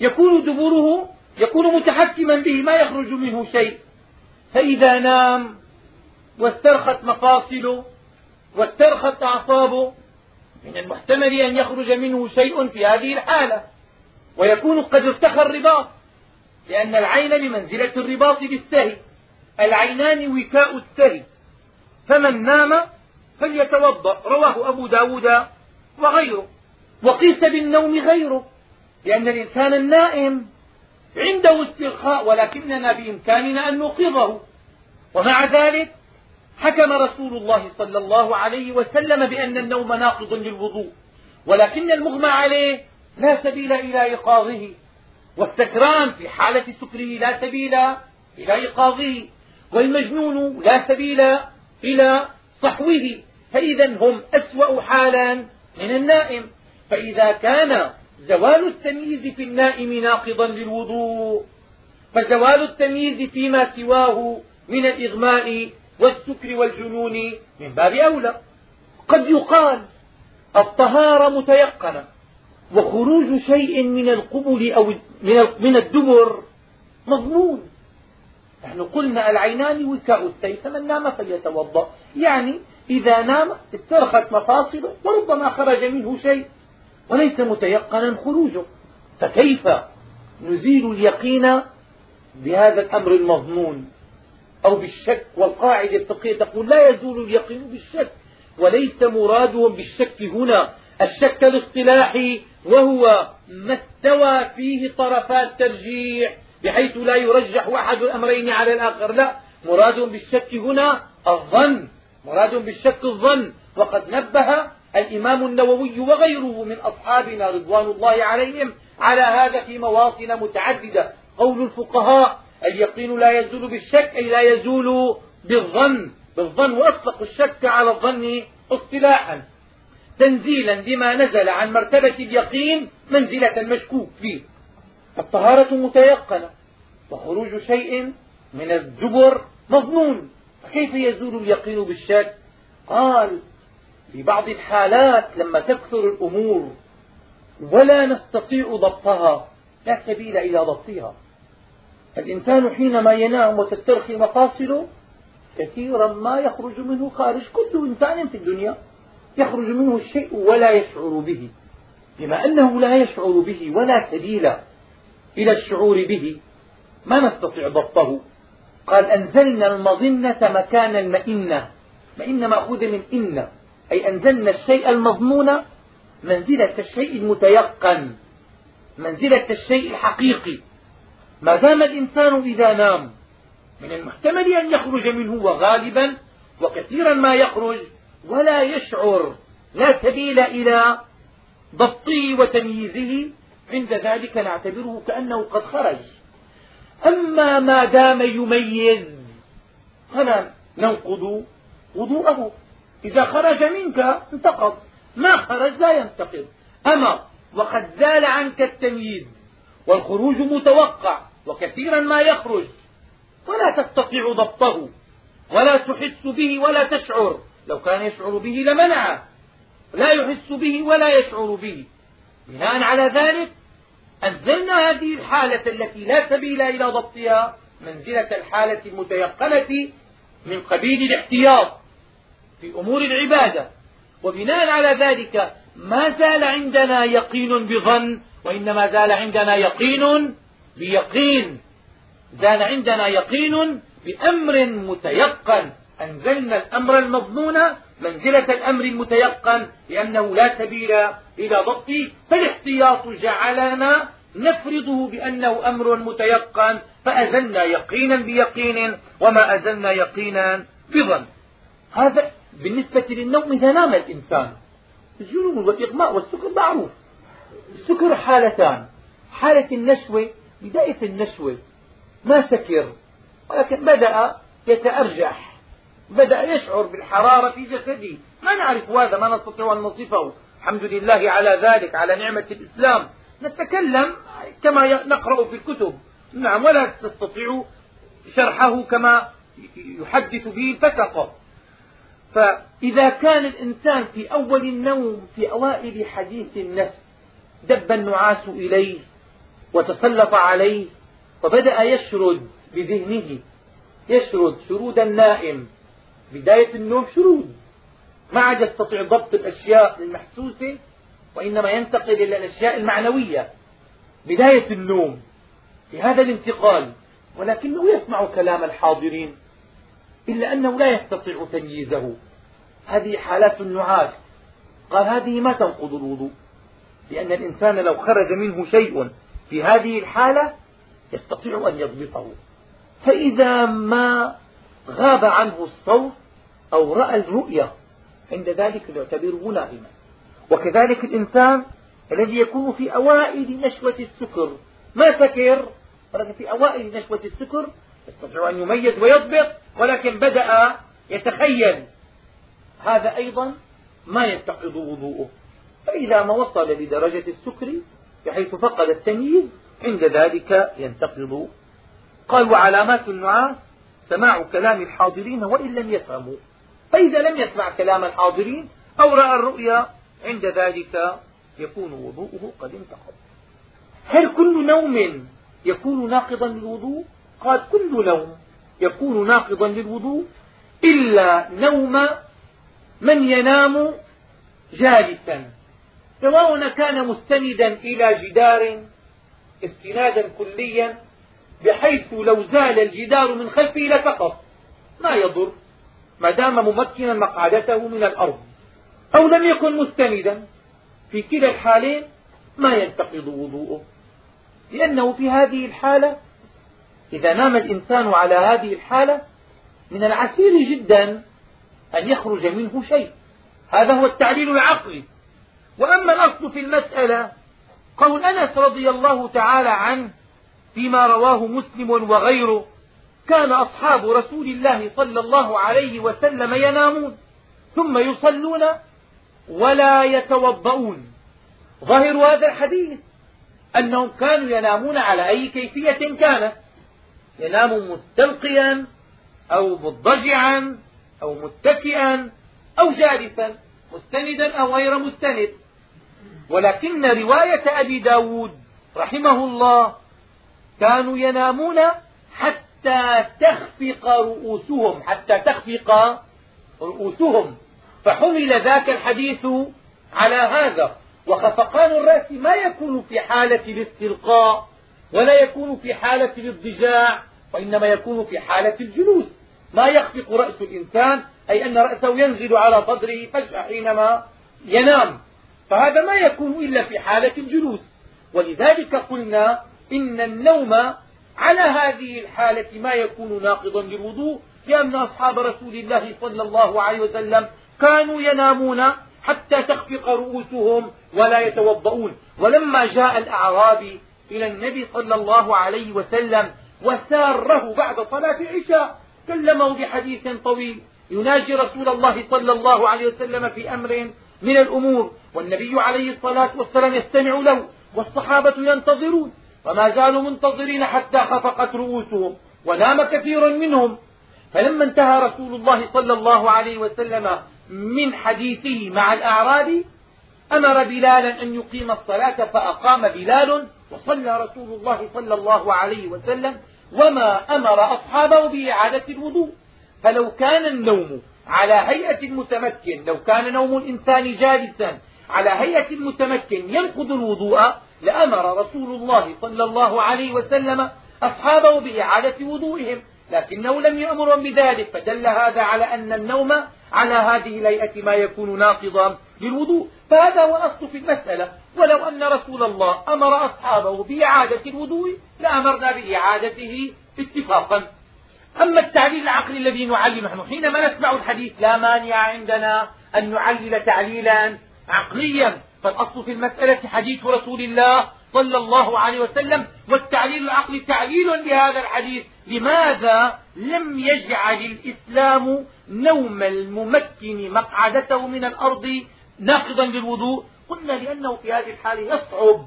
يكون دبره يكون متحكما به ما يخرج منه شيء. فإذا نام واسترخت مفاصله واسترخت أعصابه من المحتمل أن يخرج منه شيء في هذه الحالة. ويكون قد ارتخى الرباط لأن العين بمنزلة الرباط بالسهي العينان وكاء السهي. فمن نام فليتوضأ رواه أبو ب داود وغيره. وقيس بالنوم غيره لأن الإنسان النائم عنده استرخاء ولكننا بإمكاننا أن نوقظه. ومع ذلك حكم رسول الله صلى الله عليه وسلم بأن النوم ناقض للوضوء ولكن المغمى عليه لا سبيل إلى إيقاظه والسكران في حالة سكره لا سبيل إلى إيقاظه والمجنون لا سبيل إلى صحوه فإذا هم أسوأ حالا من النائم فإذا كان زوال التمييز في النائم ناقضا للوضوء فزوال التمييز فيما سواه من الإغماء والسكر والجنون من باب أولى. قد يقال الطهارة متيقنة وخروج شيء من القبل أو من الدبر مضمون. نحن قلنا العينان وكاء السيف فمن نام فليتوضأ. يعني إذا نام استرخت مفاصله وربما خرج منه شيء وليس متيقنا خروجه. فكيف نزيل اليقين بهذا الأمر المضمون؟ أو بالشك والقاعدة الفقهية تقول لا يزول اليقين بالشك وليس مرادهم بالشك هنا. الشك الاصطلاحي وهو ما استوى فيه طرفا الترجيح بحيث لا يرجح أحد الأمرين على الآخر. لا مراد بالشك هنا الظن مراد بالشك الظن. وقد نبه الإمام النووي وغيره من أصحابنا رضوان الله عليهم على هذا في مواطن متعددة. قول الفقهاء اليقين لا يزول بالشك أي لا يزول بالظن. بالظن وأطلقوا الشك على الظن اصطلاحا. تنزيلا لما نزل عن مرتبة اليقين منزلة المشكوك فيه. الطهارة متيقنة وخروج شيء من الدبر مظنون فكيف يزول اليقين بالشك؟ قال في بعض الحالات لما تكثر الأمور ولا نستطيع ضبطها لا سبيل إلى ضبطها. الإنسان حينما ينام وتسترخي مفاصله كثيرا ما يخرج منه خارج. كل إنسان في الدنيا يخرج منه الشيء ولا يشعر به. بما أنه لا يشعر به ولا سبيل إلى الشعور به ما نستطيع ضبطه. قال أنزلنا المظنة مكان المئنة. مئنة مأخوذة من إن أي أنزلنا الشيء المضمون منزلة الشيء المتيقن. منزلة الشيء الحقيقي. ما دام الإنسان إذا نام من المحتمل أن يخرج منه وغالبا وكثيرا ما يخرج ولا يشعر لا سبيل إلى ضبطه وتمييزه عند ذلك نعتبره كأنه قد خرج. أما ما دام يميز فلا ننقض وضوءه. إذا خرج منك انتقض ما خرج لا ينتقض. أما وقد زال عنك التمييز والخروج متوقع وكثيرا ما يخرج. ولا تستطيع ضبطه ولا تحس به ولا تشعر. لو كان يشعر به لمنعه لا يحس به ولا يشعر به. بناء على ذلك أنزلنا هذه الحالة التي لا سبيل إلى ضبطها منزلة الحالة المتيقنة من قبيل الاحتياط في أمور العبادة. وبناء على ذلك ما زال عندنا يقين بظن وإنما زال عندنا يقين بيقين. زال عندنا يقين بأمر متيقن. أنزلنا الأمر المظنون منزلة الأمر المتيقن لأنه لا سبيل إلى ضبطه فالاحتياط جعلنا نفرضه بأنه أمر متيقن. فأزلنا يقينا بيقين وما أزلنا يقينا بظن. هذا بالنسبة للنوم إذا نام الإنسان. الجنون والإغماء والسكر معروف. السكر حالتان. حالة النشوة بداية النشوة ما سكر ولكن بدأ يتأرجح. بدأ يشعر بالحرارة في جسده. ما نعرف هذا ما نستطيع أن نصفه الحمد لله على ذلك على نعمة الإسلام. نتكلم كما نقرأ في الكتب. نعم ولا تستطيع شرحه كما يحدث به الفسق. فإذا كان الإنسان في أول النوم في أوائل حديث النفس دب النعاس إليه. وتسلط عليه وبدأ يشرد بذهنه يشرد شرود النائم. بداية النوم شرود. ما عاد يستطيع ضبط الأشياء المحسوسة وإنما ينتقل إلى الأشياء المعنوية. بداية النوم. في هذا الانتقال. ولكنه يسمع كلام الحاضرين إلا أنه لا يستطيع تمييزه. هذه حالات النعاس قال هذه ما تنقض الوضوء لأن الإنسان لو خرج منه شيء في هذه الحالة يستطيع أن يضبطه. فإذا ما غاب عنه الصوت أو رأى الرؤية عند ذلك يعتبره نائما وكذلك الإنسان الذي يكون في أوائل نشوة السكر ما سكر؟ ولكن في أوائل نشوة السكر يستطيع أن يميز ويضبط ولكن بدأ يتخيل. هذا أيضا ما ينتقض وضوءه. فإذا ما وصل لدرجة السكر بحيث فقد التمييز عند ذلك ينتقض. قال وعلامات النعاس سماع كلام الحاضرين وإن لم يفهموا. فإذا لم يسمع كلام الحاضرين أو رأى الرؤيا عند ذلك يكون وضوءه قد انتقض. هل كل نوم يكون ناقضا للوضوء؟ قال كل نوم يكون ناقضا للوضوء إلا نوم من ينام جالسا. سواء كان مستندا إلى جدار استنادا كليا بحيث لو زال الجدار من خلفه لسقط. ما يضر ما دام ممكنا مقعدته من الأرض. أو لم يكن مستندا في كلا الحالين ما ينتقض وضوءه. لأنه في هذه الحالة إذا نام الإنسان على هذه الحالة من العسير جدا أن يخرج منه شيء. هذا هو التعليل العقلي. وأما الأصل في المسألة قول أنس رضي الله تعالى عنه فيما رواه مسلم وغيره كان أصحاب رسول الله صلى الله عليه وسلم ينامون ثم يصلون ولا يتوضؤون. ظاهر هذا الحديث أنهم كانوا ينامون على أي كيفية كانت؟ ينام مستلقيا أو مضجعا أو متكئا أو جالسا مستندا أو غير مستند. ولكن رواية أبي داود رحمه الله كانوا ينامون حتى تخفق رؤوسهم حتى تخفق رؤوسهم. فحمل ذاك الحديث على هذا. وخفقان الرأس ما يكون في حالة الاستلقاء ولا يكون في حالة الاضطجاع وإنما يكون في حالة الجلوس. ما يخفق رأس الإنسان أي أن رأسه ينزل على صدره فجأة حينما ينام. فهذا ما يكون إلا في حالة الجلوس. ولذلك قلنا إن النوم على هذه الحالة ما يكون ناقضا للوضوء لأن أصحاب رسول الله صلى الله عليه وسلم كانوا ينامون حتى تخفق رؤوسهم ولا يتوضؤون. ولما جاء الأعرابي إلى النبي صلى الله عليه وسلم وساره بعد صلاة العشاء كلمه بحديث طويل يناجي رسول الله صلى الله عليه وسلم في أمر من الأمور. والنبي عليه الصلاة والسلام يستمع له والصحابة ينتظرون. وما زالوا منتظرين حتى خفقت رؤوسهم ونام كثير منهم. فلما انتهى رسول الله صلى الله عليه وسلم من حديثه مع الأعرابي أمر بلالا أن يقيم الصلاة فأقام بلال وصلى رسول الله صلى الله عليه وسلم. وما أمر أصحابه بإعادة الوضوء. فلو كان النوم على هيئة المتمكن لو كان نوم الإنسان جالسا على هيئة المتمكن ينقض الوضوء لأمر رسول الله صلى الله عليه وسلم أصحابه بإعادة وضوئهم. لكنه لم يأمرهم بذلك. فدل هذا على أن النوم على هذه الهيئة ما يكون ناقضا للوضوء. فهذا هو الأصل في المسألة. ولو أن رسول الله أمر أصحابه بإعادة الوضوء لأمرنا بإعادته اتفاقا. أما التعليل العقلي الذي نعلم نحن حينما نسمع الحديث لا مانع عندنا أن نعلل تعليلا عقليا. فالأصل في المسألة حديث رسول الله صلى الله عليه وسلم والتعليل العقلي تعليل لهذا الحديث. لماذا لم يجعل الإسلام نوم الممكن مقعدته من الأرض ناقضا للوضوء؟ قلنا لأنه في هذه الحالة يصعب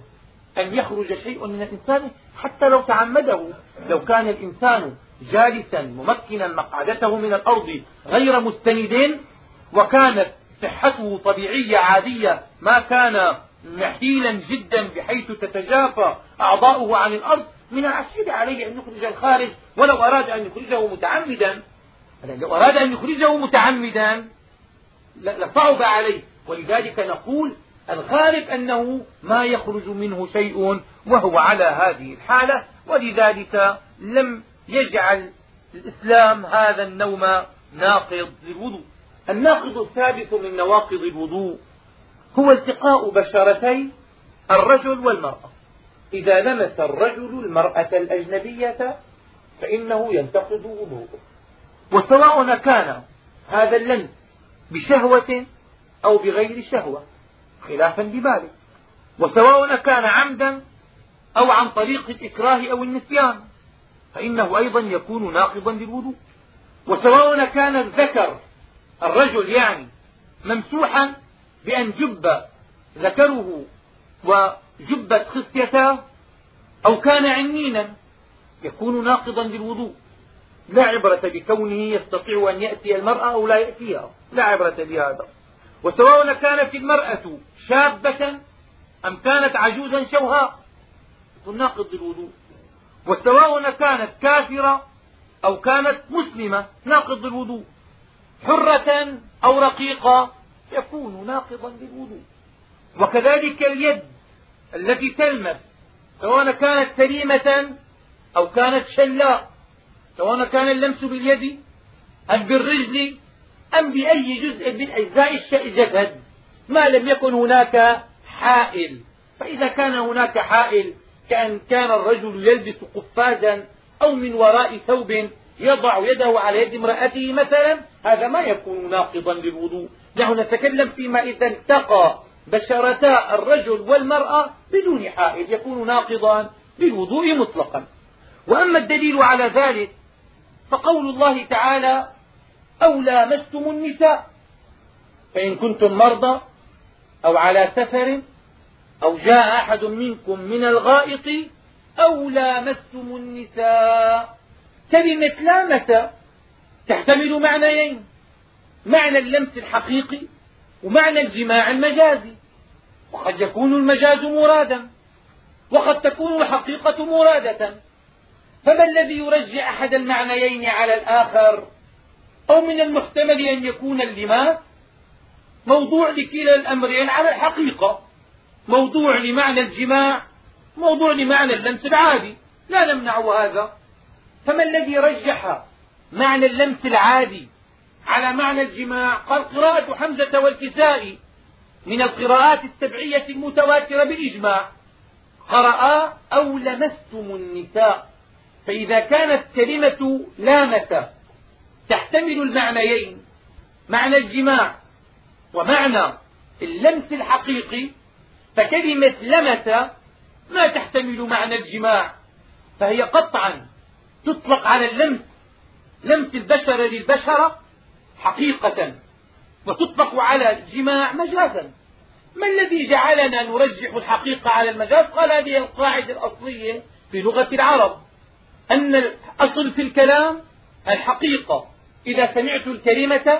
أن يخرج شيء من الإنسان حتى لو تعمده. لو كان الإنسان جالسا ممكنا مقعدته من الأرض غير مستند وكانت صحته طبيعية عادية ما كان نحيلا جدا بحيث تتجافى أعضاؤه عن الأرض. من العسير عليه أن يخرج الخارج ولو أراد أن يخرجه متعمدا لو أراد أن يخرجه متعمدا لصعب عليه. ولذلك نقول الغالب أنه ما يخرج منه شيء وهو على هذه الحالة. ولذلك لم يجعل الإسلام هذا النوم ناقض للوضوء. الناقض الثالث من نواقض الوضوء هو التقاء بشرتي الرجل والمرأة. إذا لمس الرجل المرأة الأجنبية فإنه ينتقض وضوءه. وسواء كان هذا اللمس بشهوة أو بغير شهوة خلافا لمالك. وسواء كان عمدا أو عن طريق الإكراه أو النسيان. فإنه أيضا يكون ناقضا للوضوء. وسواء كان الذكر الرجل يعني ممسوحا بأن جب ذكره وجبت خصيتاه أو كان عنينا يكون ناقضا للوضوء. لا عبرة بكونه يستطيع أن يأتي المرأة أو لا يأتيها. لا عبرة بهذا وسواء كانت المرأة شابة أم كانت عجوزا شوهاء يكون ناقض للوضوء. وسواء كانت كافرة أو كانت مسلمة ناقض للوضوء حرة أو رقيقة يكون ناقضا للوضوء. وكذلك اليد التي تلمس سواء كانت سليمة أو كانت شلاء سواء كان اللمس باليد أم بالرجل أم بأي جزء من أجزاء الجسد. ما لم يكن هناك حائل. فإذا كان هناك حائل كأن كان الرجل يلبس قفازا أو من وراء ثوب يضع يده على يد امرأته مثلا هذا ما يكون ناقضا للوضوء. نحن نتكلم فيما إذا التقى بشرتا الرجل والمرأة بدون حائل يكون ناقضا للوضوء مطلقا. وأما الدليل على ذلك فقول الله تعالى أو لامستم النساء فإن كنتم مرضى أو على سفر أو جاء أحد منكم من الغائط أو لامستم النساء. كلمة لامس تحتمل معنيين معنى اللمس الحقيقي ومعنى الجماع المجازي. وقد يكون المجاز مرادا وقد تكون الحقيقة مرادة. فما الذي يرجع أحد المعنيين على الآخر؟ أو من المحتمل أن يكون اللماس موضوع لكلا الأمرين على الحقيقة. موضوع لمعنى الجماع موضوع لمعنى اللمس العادي. لا نمنع هذا. فما الذي رجح معنى اللمس العادي على معنى الجماع؟ قال قراءة حمزة والكسائي من القراءات السبعية المتواترة بالإجماع. قرأ أو لمستم النساء. فإذا كانت كلمة لامس تحتمل المعنيين معنى الجماع ومعنى اللمس الحقيقي فكلمة لمس ما تحتمل معنى الجماع فهي قطعا تطلق على اللمس لمس البشر للبشرة حقيقة وتطلق على الجماع مجازا. ما الذي جعلنا نرجح الحقيقة على المجاز؟ قال هذه القاعدة الأصلية في لغة العرب أن الأصل في الكلام الحقيقة. إذا سمعت الكلمة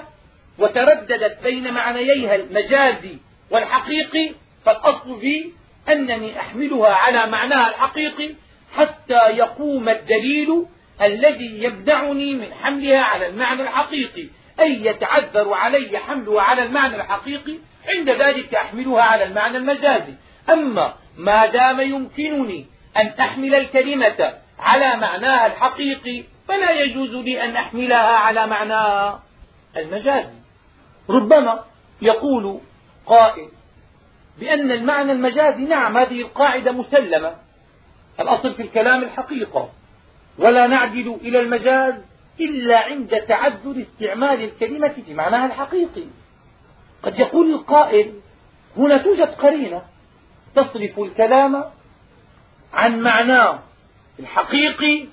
وترددت بين معنييها المجازي والحقيقي فالأصل في أنني أحملها على معناها الحقيقي حتى يقوم الدليل الذي يمنعني من حملها على المعنى الحقيقي أي يتعذر علي حملها على المعنى الحقيقي عند ذلك أحملها على المعنى المجازي أما ما دام يمكنني أن أحمل الكلمة على معناها الحقيقي فلا يجوز لي أن أحملها على معناها المجازي ربما يقول قائل بأن المعنى المجازي نعم هذه القاعدة مسلمة. الأصل في الكلام الحقيقة. ولا نعدل إلى المجاز إلا عند تعذر استعمال الكلمة في معناها الحقيقي. قد يقول القائل هنا توجد قرينة تصرف الكلام عن معناه الحقيقي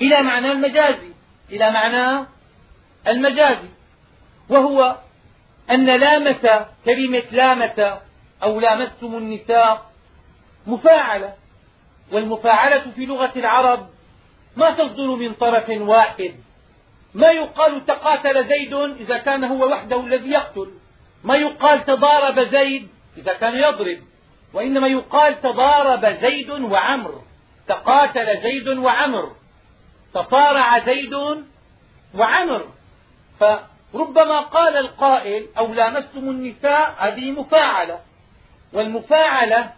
إلى معناه المجازي إلى معناه المجازي. وهو أن لامس كلمة لامس أو لامستم النساء مفاعلة والمفاعلة في لغة العرب ما تصدر من طرف واحد. ما يقال تقاتل زيد إذا كان هو وحده الذي يقتل. ما يقال تضارب زيد إذا كان يضرب. وإنما يقال تضارب زيد وعمر. تقاتل زيد وعمر. تصارع زيد وعمر. فربما قال القائل أو لامستم النساء هذه مفاعلة. والمفاعلة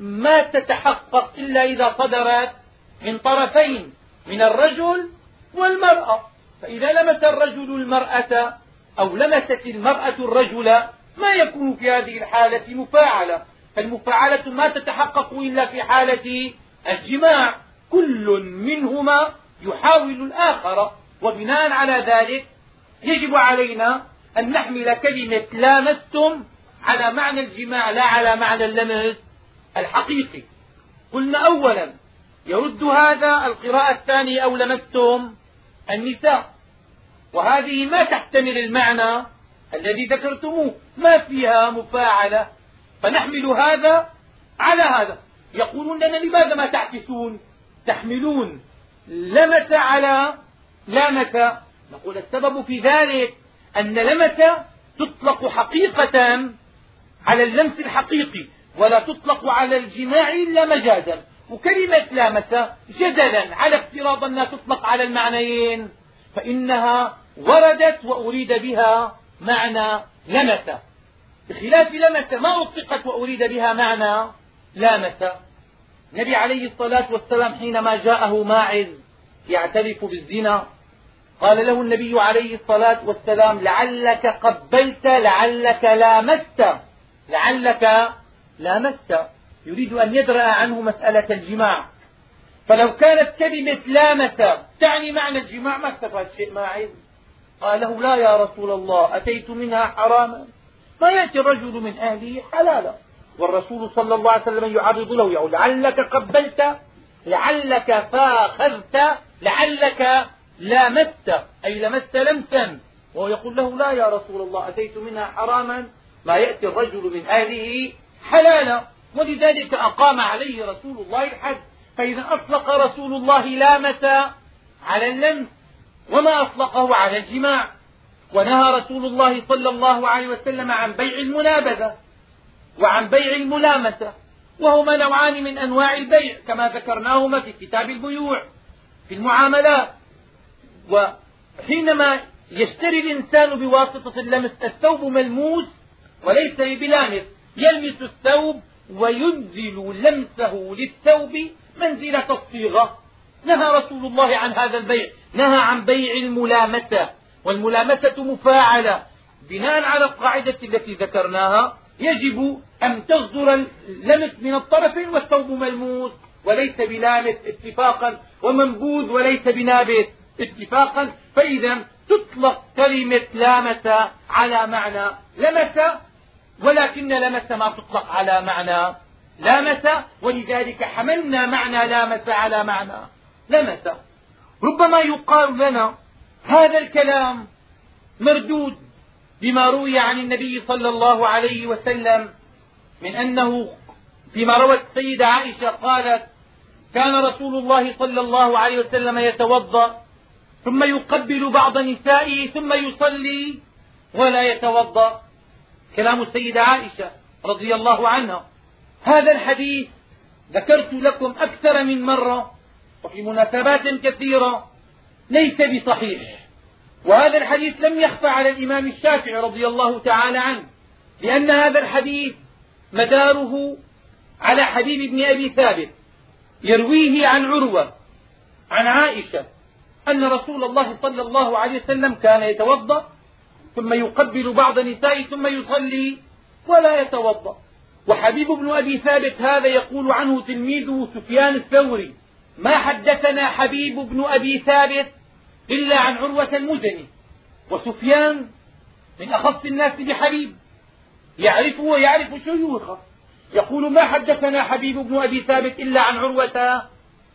ما تتحقق إلا إذا صدرت من طرفين من الرجل والمرأة. فإذا لمس الرجل المرأة أو لمست المرأة الرجل ما يكون في هذه الحالة مفاعلة. فالمفاعلة ما تتحقق إلا في حالة الجماع. كل منهما يحاول الآخر. وبناء على ذلك يجب علينا أن نحمل كلمة لامستم على معنى الجماع لا على معنى اللمس الحقيقي. قلنا أولا يرد هذا القراءة الثانية أو لمستم النساء. وهذه ما تحتمل المعنى الذي ذكرتموه. ما فيها مفاعلة. فنحمل هذا على هذا. يقولون لنا لماذا ما تعكسون؟ تحملون لمس على لامس. نقول السبب في ذلك أن لمس تطلق حقيقة على اللمس الحقيقي ولا تطلق على الجماع إلا مجازا. وكلمة لامس جدلا على افتراض أنها تطلق على المعنيين. فإنها وردت وأريد بها معنى لمس. بخلاف لمس ما أطلقت وأريد بها معنى لامس. النبي عليه الصلاة والسلام حينما جاءه ماعز يعترف بالزنا قال له النبي عليه الصلاة والسلام لعلك قبلت لعلك لامست. لعلك لامست يريد أن يدرأ عنه مسألة الجماع. فلو كانت كلمة لامس تعني معنى الجماع ما استفاد شيء ماعز قال له لا يا رسول الله أتيت منها حراما؟ ما يأتي الرجل من أهله حلالا. والرسول صلى الله عليه وسلم يعرض له يقول لعلك قبلت لعلك فاخذت لعلك لامست أي لمست لمسا. وهو يقول له لا يا رسول الله أتيت منها حراما؟ ما يأتي الرجل من أهله حلالا. ولذلك أقام عليه رسول الله الحد فإذا أطلق رسول الله لامس على اللمس وما أطلقه على الجماع. ونهى رسول الله صلى الله عليه وسلم عن بيع المنابذة وعن بيع الملامسة. وهما نوعان من أنواع البيع كما ذكرناهما في كتاب البيوع في المعاملات. وحينما يشتري الإنسان بواسطة اللمس الثوب ملموس وليس بلامس. يلمس الثوب وينزل لمسه للثوب منزلة الصيغة. نهى رسول الله عن هذا البيع. نهى عن بيع الملامسة. والملامسة مفاعلة. بناء على القاعدة التي ذكرناها يجب أن تصدر اللمس من الطرفين والثوب ملموس. وليس بلامس اتفاقا. ومنبوذ وليس بنابت. اتفاقا. فإذا تطلق كلمة لامس على معنى. لمس ولكن لمس ما تطلق على معنى. لامس ولذلك حملنا معنى لامس على معنى. لمس ربما يقال لنا هذا الكلام مردود بما روي عن النبي صلى الله عليه وسلم من أنه فيما روت السيدة عائشة قالت كان رسول الله صلى الله عليه وسلم يتوضأ ثم يقبل بعض نسائه ثم يصلي ولا يتوضأ. كلام السيدة عائشة رضي الله عنها. هذا الحديث ذكرت لكم أكثر من مرة وفي مناسبات كثيرة ليس بصحيح. وهذا الحديث لم يخفى على الإمام الشافعي رضي الله تعالى عنه لأن هذا الحديث مداره على حبيب بن أبي ثابت يرويه عن عروة عن عائشة أن رسول الله صلى الله عليه وسلم كان يتوضأ ثم يقبل بعض نسائه ثم يصلي ولا يتوضأ. وحبيب بن أبي ثابت هذا يقول عنه تلميذه سفيان الثوري ما حدثنا حبيب بن أبي ثابت إلا عن عروة المزني. وسفيان من أخص الناس بحبيب يعرفه ويعرف شيوخه. يقول ما حدثنا حبيب بن أبي ثابت إلا عن عروة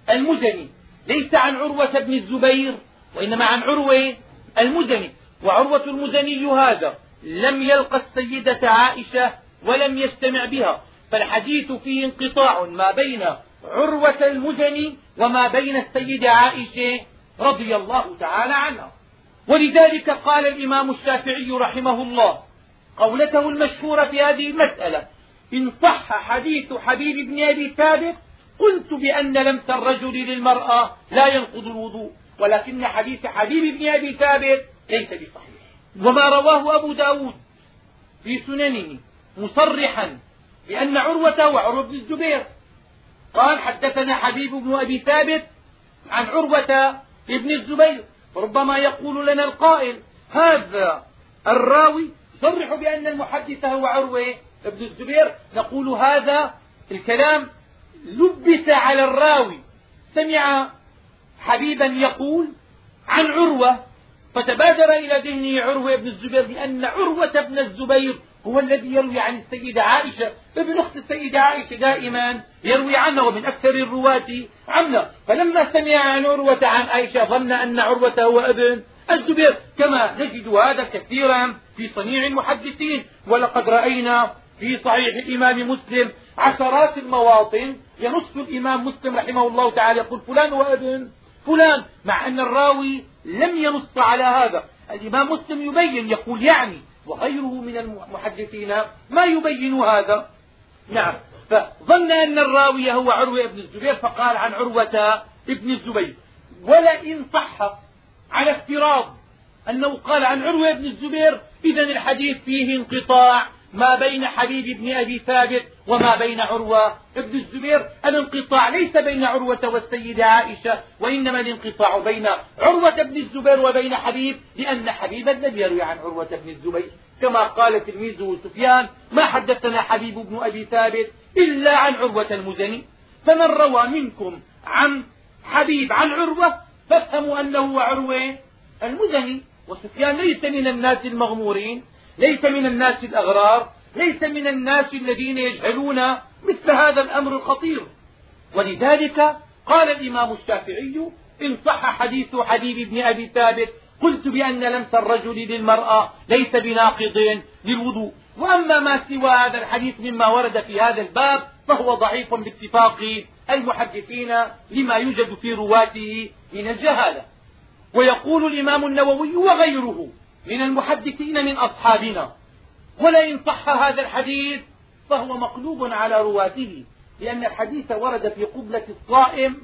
المزني. ليس عن عروة بن الزبير وإنما عن عروة المزني. وعروة المزني هذا لم يلقى السيدة عائشة ولم يستمع بها. فالحديث فيه انقطاع ما بين عروة المزني وما بين السيدة عائشة رضي الله تعالى عنها. ولذلك قال الإمام الشافعي رحمه الله قولته المشهورة في هذه المسألة إن صح حديث حبيب بن أبي ثابت قلت بأن لمس الرجل للمرأة لا ينقض الوضوء ولكن حديث حبيب بن أبي ثابت ليس بصحيح. وما رواه أبو داود في سننه مصرحا بأن عروة وعروة بن الزبير قال حدثنا حبيب بن أبي ثابت عن عروة بن الزبير ربما يقول لنا القائل هذا الراوي يصرح بأن المحدث هو عروة بن الزبير نقول هذا الكلام لبس على الراوي. سمع حبيبا يقول عن عروة فتبادر إلى ذهنه عروة بن الزبير لأن عروة بن الزبير هو الذي يروي عن السيدة عائشة. ابن أخت السيدة عائشة دائما يروي عنها ومن أكثر الرواة عنها. فلما سمع عن عروة عن عائشة ظن أن عروة هو ابن الزبير. كما نجد هذا كثيرا في صنيع المحدثين. ولقد رأينا في صحيح الإمام مسلم عشرات المواطن ينص الإمام مسلم رحمه الله تعالى يقول فلان هو ابن فلان مع أن الراوي لم ينص على هذا. الإمام مسلم يبين يقول يعني وغيره من المحدثين ما يبين هذا. نعم. فظن أن الراوي هو عروة بن الزبير فقال عن عروة ابن الزبير. ولئن صح على افتراض أنه قال عن عروة بن الزبير إذا الحديث فيه انقطاع. ما بين حبيب بن أبي ثابت وما بين عروة بن الزبير الانقطاع ليس بين عروة والسيدة عائشة وإنما الانقطاع بين عروة بن الزبير وبين حبيب لأن حبيبا لم يروي عن عروة بن الزبير. كما قال تلميذه سفيان ما حدثنا حبيب بن أبي ثابت إلا عن عروة المزني. فمن روى منكم عن حبيب عن عروة فافهموا أنه عروة المزني. وسفيان ليس من الناس المغمورين. ليس من الناس الأغرار ليس من الناس الذين يجهلون مثل هذا الأمر الخطير. ولذلك قال الإمام الشافعي إن صح حديث حبيب بن أبي ثابت قلت بأن لمس الرجل للمرأة ليس بناقض للوضوء. وأما ما سوى هذا الحديث مما ورد في هذا الباب فهو ضعيف باتفاق المحدثين لما يوجد في رواته من الجهالة. ويقول الإمام النووي وغيره من المحدثين من أصحابنا. ولئن صح هذا الحديث فهو مقلوب على رواته لأن الحديث ورد في قبلة الصائم